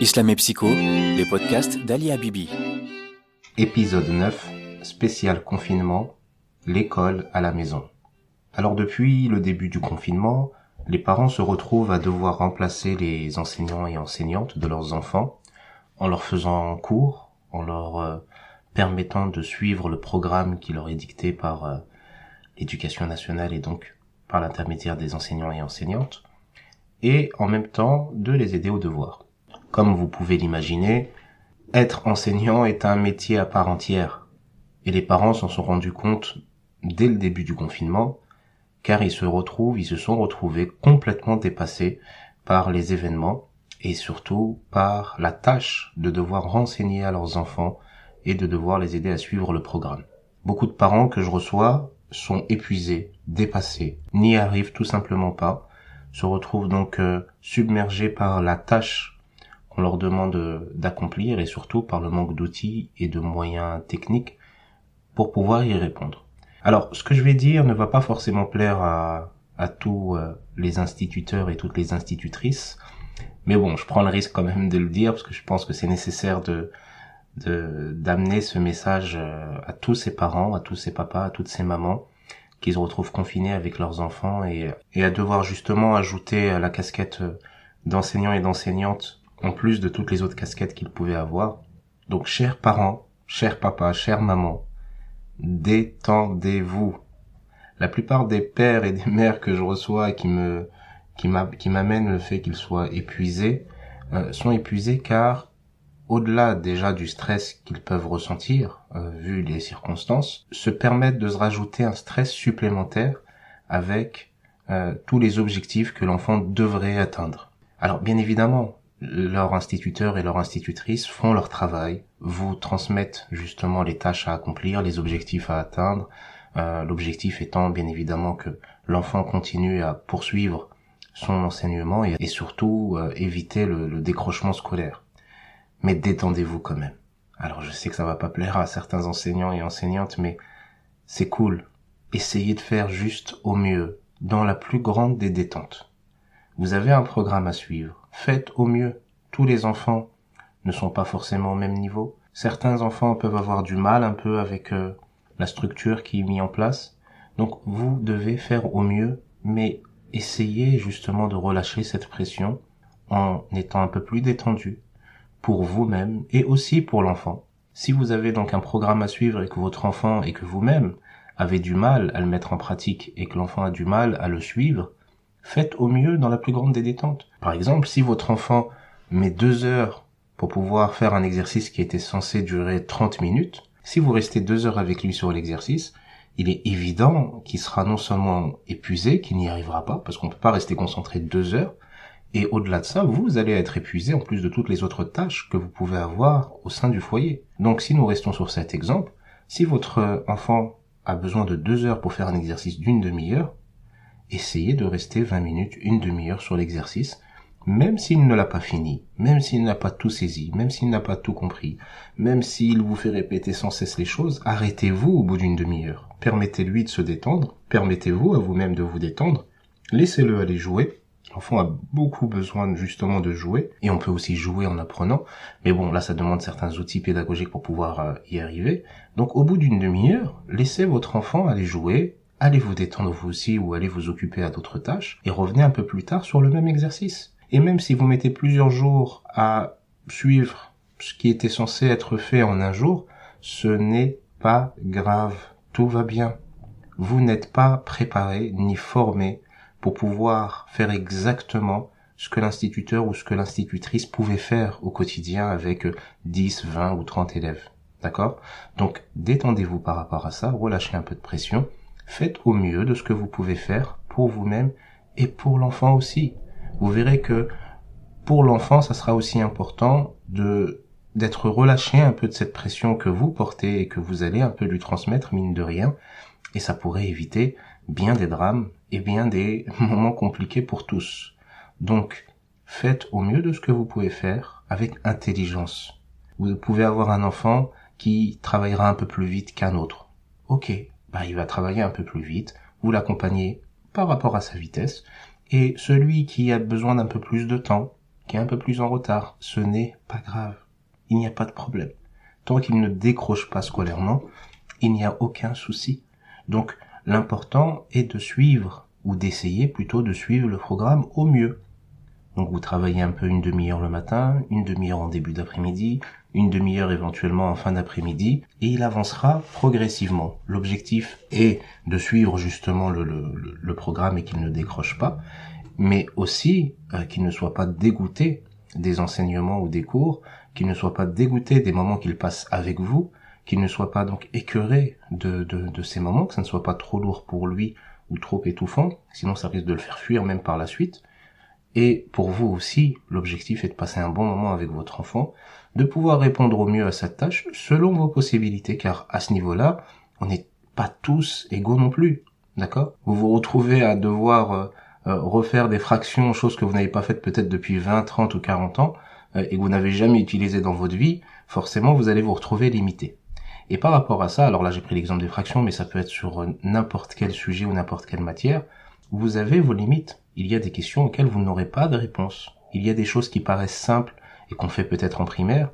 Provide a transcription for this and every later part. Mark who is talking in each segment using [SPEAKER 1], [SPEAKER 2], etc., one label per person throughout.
[SPEAKER 1] Islam et Psycho, les podcasts d'Ali Habibi.
[SPEAKER 2] Épisode 9, spécial confinement, l'école à la maison. Alors depuis le début du confinement, les parents se retrouvent à devoir remplacer les enseignants et enseignantes de leurs enfants en leur faisant cours, en leur euh, permettant de suivre le programme qui leur est dicté par euh, l'éducation nationale et donc par l'intermédiaire des enseignants et enseignantes, et en même temps de les aider aux devoirs. Comme vous pouvez l'imaginer, être enseignant est un métier à part entière. Et les parents s'en sont rendus compte dès le début du confinement, car ils se retrouvent, ils se sont retrouvés complètement dépassés par les événements et surtout par la tâche de devoir renseigner à leurs enfants et de devoir les aider à suivre le programme. Beaucoup de parents que je reçois sont épuisés, dépassés, n'y arrivent tout simplement pas, se retrouvent donc euh, submergés par la tâche qu'on leur demande d'accomplir et surtout par le manque d'outils et de moyens techniques pour pouvoir y répondre. Alors, ce que je vais dire ne va pas forcément plaire à, à tous euh, les instituteurs et toutes les institutrices, mais bon, je prends le risque quand même de le dire parce que je pense que c'est nécessaire de d'amener ce message euh, à tous ces parents, à tous ces papas, à toutes ces mamans qui se retrouvent confinés avec leurs enfants et, à devoir justement ajouter la casquette d'enseignants et d'enseignantes en plus de toutes les autres casquettes qu'il pouvait avoir. Donc, chers parents, chers papas, chère maman, détendez-vous. La plupart des pères et des mères que je reçois et qui me qui m'amènent le fait qu'ils soient épuisés euh, sont épuisés car au-delà déjà du stress qu'ils peuvent ressentir euh, vu les circonstances, se permettent de se rajouter un stress supplémentaire avec euh, tous les objectifs que l'enfant devrait atteindre. Alors bien évidemment, leur instituteur et leur institutrice font leur travail, vous transmettent justement les tâches à accomplir, les objectifs à atteindre, euh, l'objectif étant bien évidemment que l'enfant continue à poursuivre son enseignement et, surtout euh, éviter le, le, décrochement scolaire. Mais détendez-vous quand même. Alors je sais que ça va pas plaire à certains enseignants et enseignantes, mais c'est cool. Essayez de faire juste au mieux, dans la plus grande des détentes. Vous avez un programme à suivre faites au mieux. Tous les enfants ne sont pas forcément au même niveau. Certains enfants peuvent avoir du mal un peu avec euh, la structure qui est mise en place. Donc vous devez faire au mieux, mais essayez justement de relâcher cette pression en étant un peu plus détendu pour vous-même et aussi pour l'enfant. Si vous avez donc un programme à suivre et que votre enfant et que vous-même avez du mal à le mettre en pratique et que l'enfant a du mal à le suivre, faites au mieux dans la plus grande des détentes. Par exemple, si votre enfant met deux heures pour pouvoir faire un exercice qui était censé durer 30 minutes, si vous restez deux heures avec lui sur l'exercice, il est évident qu'il sera non seulement épuisé, qu'il n'y arrivera pas, parce qu'on ne peut pas rester concentré deux heures, et au-delà de ça, vous allez être épuisé en plus de toutes les autres tâches que vous pouvez avoir au sein du foyer. Donc si nous restons sur cet exemple, si votre enfant a besoin de deux heures pour faire un exercice d'une demi-heure, essayez de rester 20 minutes, une demi-heure sur l'exercice, même s'il ne l'a pas fini, même s'il n'a pas tout saisi, même s'il n'a pas tout compris, même s'il vous fait répéter sans cesse les choses, arrêtez-vous au bout d'une demi-heure. Permettez-lui de se détendre, permettez-vous à vous-même de vous détendre, laissez-le aller jouer. L'enfant a beaucoup besoin justement de jouer, et on peut aussi jouer en apprenant, mais bon, là ça demande certains outils pédagogiques pour pouvoir euh, y arriver. Donc au bout d'une demi-heure, laissez votre enfant aller jouer, allez vous détendre vous aussi ou allez vous occuper à d'autres tâches et revenez un peu plus tard sur le même exercice. Et même si vous mettez plusieurs jours à suivre ce qui était censé être fait en un jour, ce n'est pas grave. Tout va bien. Vous n'êtes pas préparé ni formé pour pouvoir faire exactement ce que l'instituteur ou ce que l'institutrice pouvait faire au quotidien avec 10, 20 ou 30 élèves. D'accord? Donc détendez-vous par rapport à ça, relâchez un peu de pression faites au mieux de ce que vous pouvez faire pour vous-même et pour l'enfant aussi. Vous verrez que pour l'enfant, ça sera aussi important de d'être relâché un peu de cette pression que vous portez et que vous allez un peu lui transmettre, mine de rien, et ça pourrait éviter bien des drames et bien des moments compliqués pour tous. Donc, faites au mieux de ce que vous pouvez faire avec intelligence. Vous pouvez avoir un enfant qui travaillera un peu plus vite qu'un autre. Ok, bah, il va travailler un peu plus vite, vous l'accompagnez par rapport à sa vitesse, et celui qui a besoin d'un peu plus de temps, qui est un peu plus en retard. Ce n'est pas grave. Il n'y a pas de problème. Tant qu'il ne décroche pas scolairement, il n'y a aucun souci. Donc, l'important est de suivre, ou d'essayer plutôt de suivre le programme au mieux. Donc vous travaillez un peu une demi-heure le matin, une demi-heure en début d'après-midi, une demi-heure éventuellement en fin d'après-midi, et il avancera progressivement. L'objectif est de suivre justement le, programme et qu'il ne décroche pas, mais aussi euh, qu'il ne soit pas dégoûté des enseignements ou des cours, qu'il ne soit pas dégoûté des moments qu'il passe avec vous, qu'il ne soit pas donc écœuré de, de, de ces moments, que ça ne soit pas trop lourd pour lui ou trop étouffant, sinon ça risque de le faire fuir même par la suite. Et pour vous aussi, l'objectif est de passer un bon moment avec votre enfant, de pouvoir répondre au mieux à cette tâche selon vos possibilités, car à ce niveau-là, on n'est pas tous égaux non plus. D'accord? Vous vous retrouvez à devoir euh, euh, refaire des fractions, choses que vous n'avez pas faites peut-être depuis 20, 30 ou 40 ans, euh, et que vous n'avez jamais utilisées dans votre vie, forcément vous allez vous retrouver limité. Et par rapport à ça, alors là j'ai pris l'exemple des fractions, mais ça peut être sur n'importe quel sujet ou n'importe quelle matière, vous avez vos limites. Il y a des questions auxquelles vous n'aurez pas de réponse. Il y a des choses qui paraissent simples et qu'on fait peut-être en primaire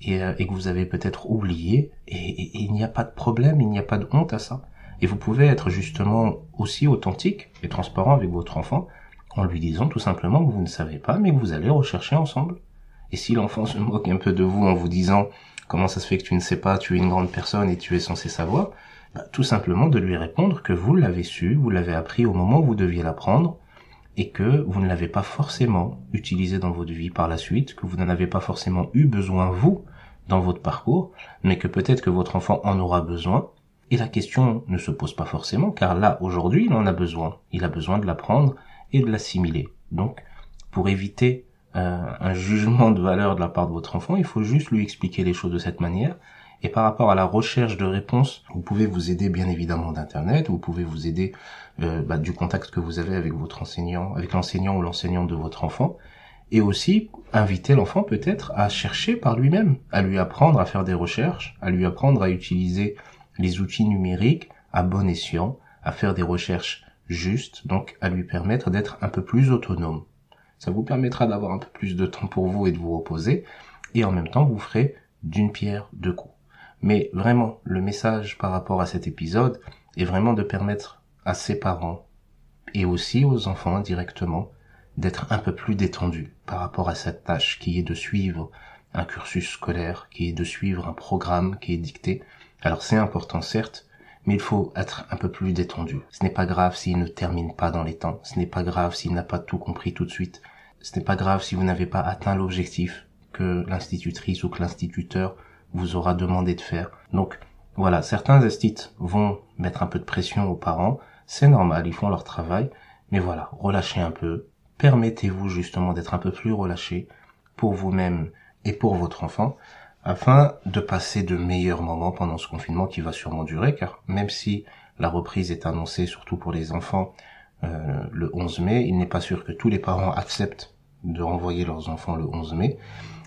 [SPEAKER 2] et, euh, que vous avez peut-être oublié et, il n'y a pas de problème, il n'y a pas de honte à ça. Et vous pouvez être justement aussi authentique et transparent avec votre enfant en lui disant tout simplement que vous ne savez pas mais que vous allez rechercher ensemble. Et si l'enfant se moque un peu de vous en vous disant comment ça se fait que tu ne sais pas, tu es une grande personne et tu es censé savoir, bah, tout simplement de lui répondre que vous l'avez su, vous l'avez appris au moment où vous deviez l'apprendre, et que vous ne l'avez pas forcément utilisé dans votre vie par la suite, que vous n'en avez pas forcément eu besoin vous dans votre parcours, mais que peut-être que votre enfant en aura besoin, et la question ne se pose pas forcément, car là, aujourd'hui, il en a besoin. Il a besoin de l'apprendre et de l'assimiler. Donc, pour éviter euh, un jugement de valeur de la part de votre enfant, il faut juste lui expliquer les choses de cette manière, et par rapport à la recherche de réponses, vous pouvez vous aider bien évidemment d'internet, vous pouvez vous aider euh, bah, du contact que vous avez avec votre enseignant, avec l'enseignant ou l'enseignante de votre enfant, et aussi inviter l'enfant peut-être à chercher par lui-même, à lui apprendre à faire des recherches, à lui apprendre à utiliser les outils numériques à bon escient, à faire des recherches justes, donc à lui permettre d'être un peu plus autonome. Ça vous permettra d'avoir un peu plus de temps pour vous et de vous reposer, et en même temps vous ferez d'une pierre deux coups. Mais vraiment, le message par rapport à cet épisode est vraiment de permettre à ses parents et aussi aux enfants directement d'être un peu plus détendus par rapport à cette tâche qui est de suivre un cursus scolaire, qui est de suivre un programme qui est dicté. Alors c'est important certes, mais il faut être un peu plus détendu. Ce n'est pas grave s'il ne termine pas dans les temps, ce n'est pas grave s'il n'a pas tout compris tout de suite, ce n'est pas grave si vous n'avez pas atteint l'objectif que l'institutrice ou que l'instituteur vous aura demandé de faire. Donc voilà, certains instituts vont mettre un peu de pression aux parents, c'est normal, ils font leur travail, mais voilà, relâchez un peu, permettez-vous justement d'être un peu plus relâché pour vous-même et pour votre enfant, afin de passer de meilleurs moments pendant ce confinement qui va sûrement durer, car même si la reprise est annoncée, surtout pour les enfants, euh, le 11 mai, il n'est pas sûr que tous les parents acceptent de renvoyer leurs enfants le 11 mai,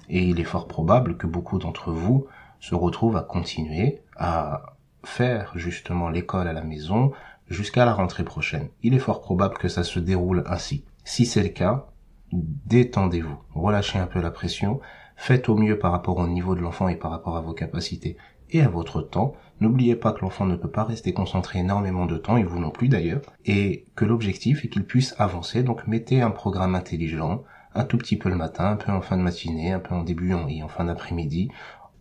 [SPEAKER 2] et il est fort probable que beaucoup d'entre vous se retrouvent à continuer à faire justement l'école à la maison jusqu'à la rentrée prochaine. Il est fort probable que ça se déroule ainsi. Si c'est le cas, détendez-vous, relâchez un peu la pression, faites au mieux par rapport au niveau de l'enfant et par rapport à vos capacités et à votre temps. N'oubliez pas que l'enfant ne peut pas rester concentré énormément de temps, et vous non plus d'ailleurs, et que l'objectif est qu'il puisse avancer, donc mettez un programme intelligent, un tout petit peu le matin, un peu en fin de matinée, un peu en début et en fin d'après-midi.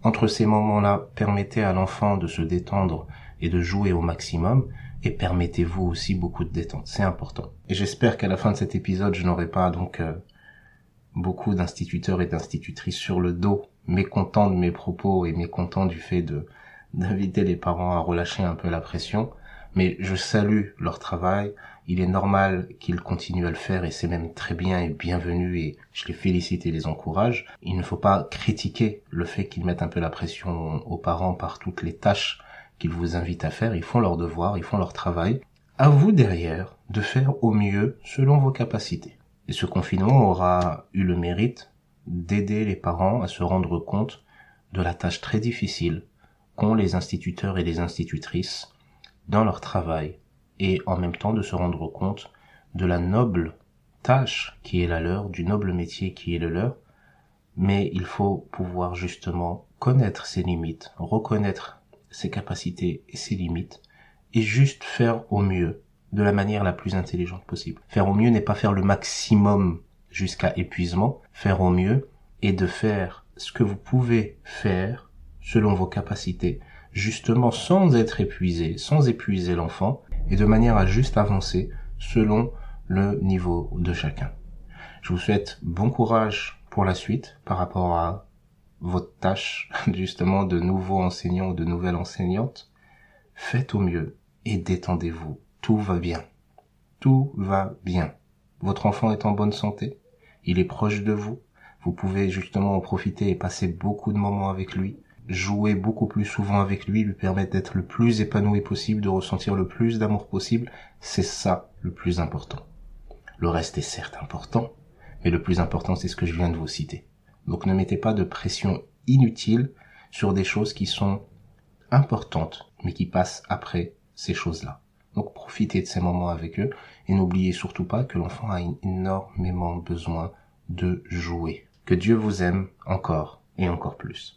[SPEAKER 2] Entre ces moments-là, permettez à l'enfant de se détendre et de jouer au maximum, et permettez-vous aussi beaucoup de détente. C'est important. Et j'espère qu'à la fin de cet épisode, je n'aurai pas donc euh, beaucoup d'instituteurs et d'institutrices sur le dos, mécontents de mes propos et mécontents du fait de d'inviter les parents à relâcher un peu la pression. Mais je salue leur travail, il est normal qu'ils continuent à le faire et c'est même très bien et bienvenu et je les félicite et les encourage. Il ne faut pas critiquer le fait qu'ils mettent un peu la pression aux parents par toutes les tâches qu'ils vous invitent à faire. Ils font leur devoir, ils font leur travail. À vous derrière de faire au mieux selon vos capacités. Et ce confinement aura eu le mérite d'aider les parents à se rendre compte de la tâche très difficile qu'ont les instituteurs et les institutrices dans leur travail et en même temps de se rendre compte de la noble tâche qui est la leur, du noble métier qui est le leur, mais il faut pouvoir justement connaître ses limites, reconnaître ses capacités et ses limites, et juste faire au mieux, de la manière la plus intelligente possible. Faire au mieux n'est pas faire le maximum jusqu'à épuisement, faire au mieux est de faire ce que vous pouvez faire selon vos capacités, justement sans être épuisé, sans épuiser l'enfant, et de manière à juste avancer selon le niveau de chacun. Je vous souhaite bon courage pour la suite par rapport à votre tâche, justement, de nouveaux enseignants ou de nouvelles enseignantes. Faites au mieux et détendez-vous. Tout va bien. Tout va bien. Votre enfant est en bonne santé. Il est proche de vous. Vous pouvez justement en profiter et passer beaucoup de moments avec lui. Jouer beaucoup plus souvent avec lui, lui permettre d'être le plus épanoui possible, de ressentir le plus d'amour possible. C'est ça le plus important. Le reste est certes important, mais le plus important c'est ce que je viens de vous citer. Donc ne mettez pas de pression inutile sur des choses qui sont importantes, mais qui passent après ces choses-là. Donc profitez de ces moments avec eux et n'oubliez surtout pas que l'enfant a énormément besoin de jouer. Que Dieu vous aime encore et encore plus.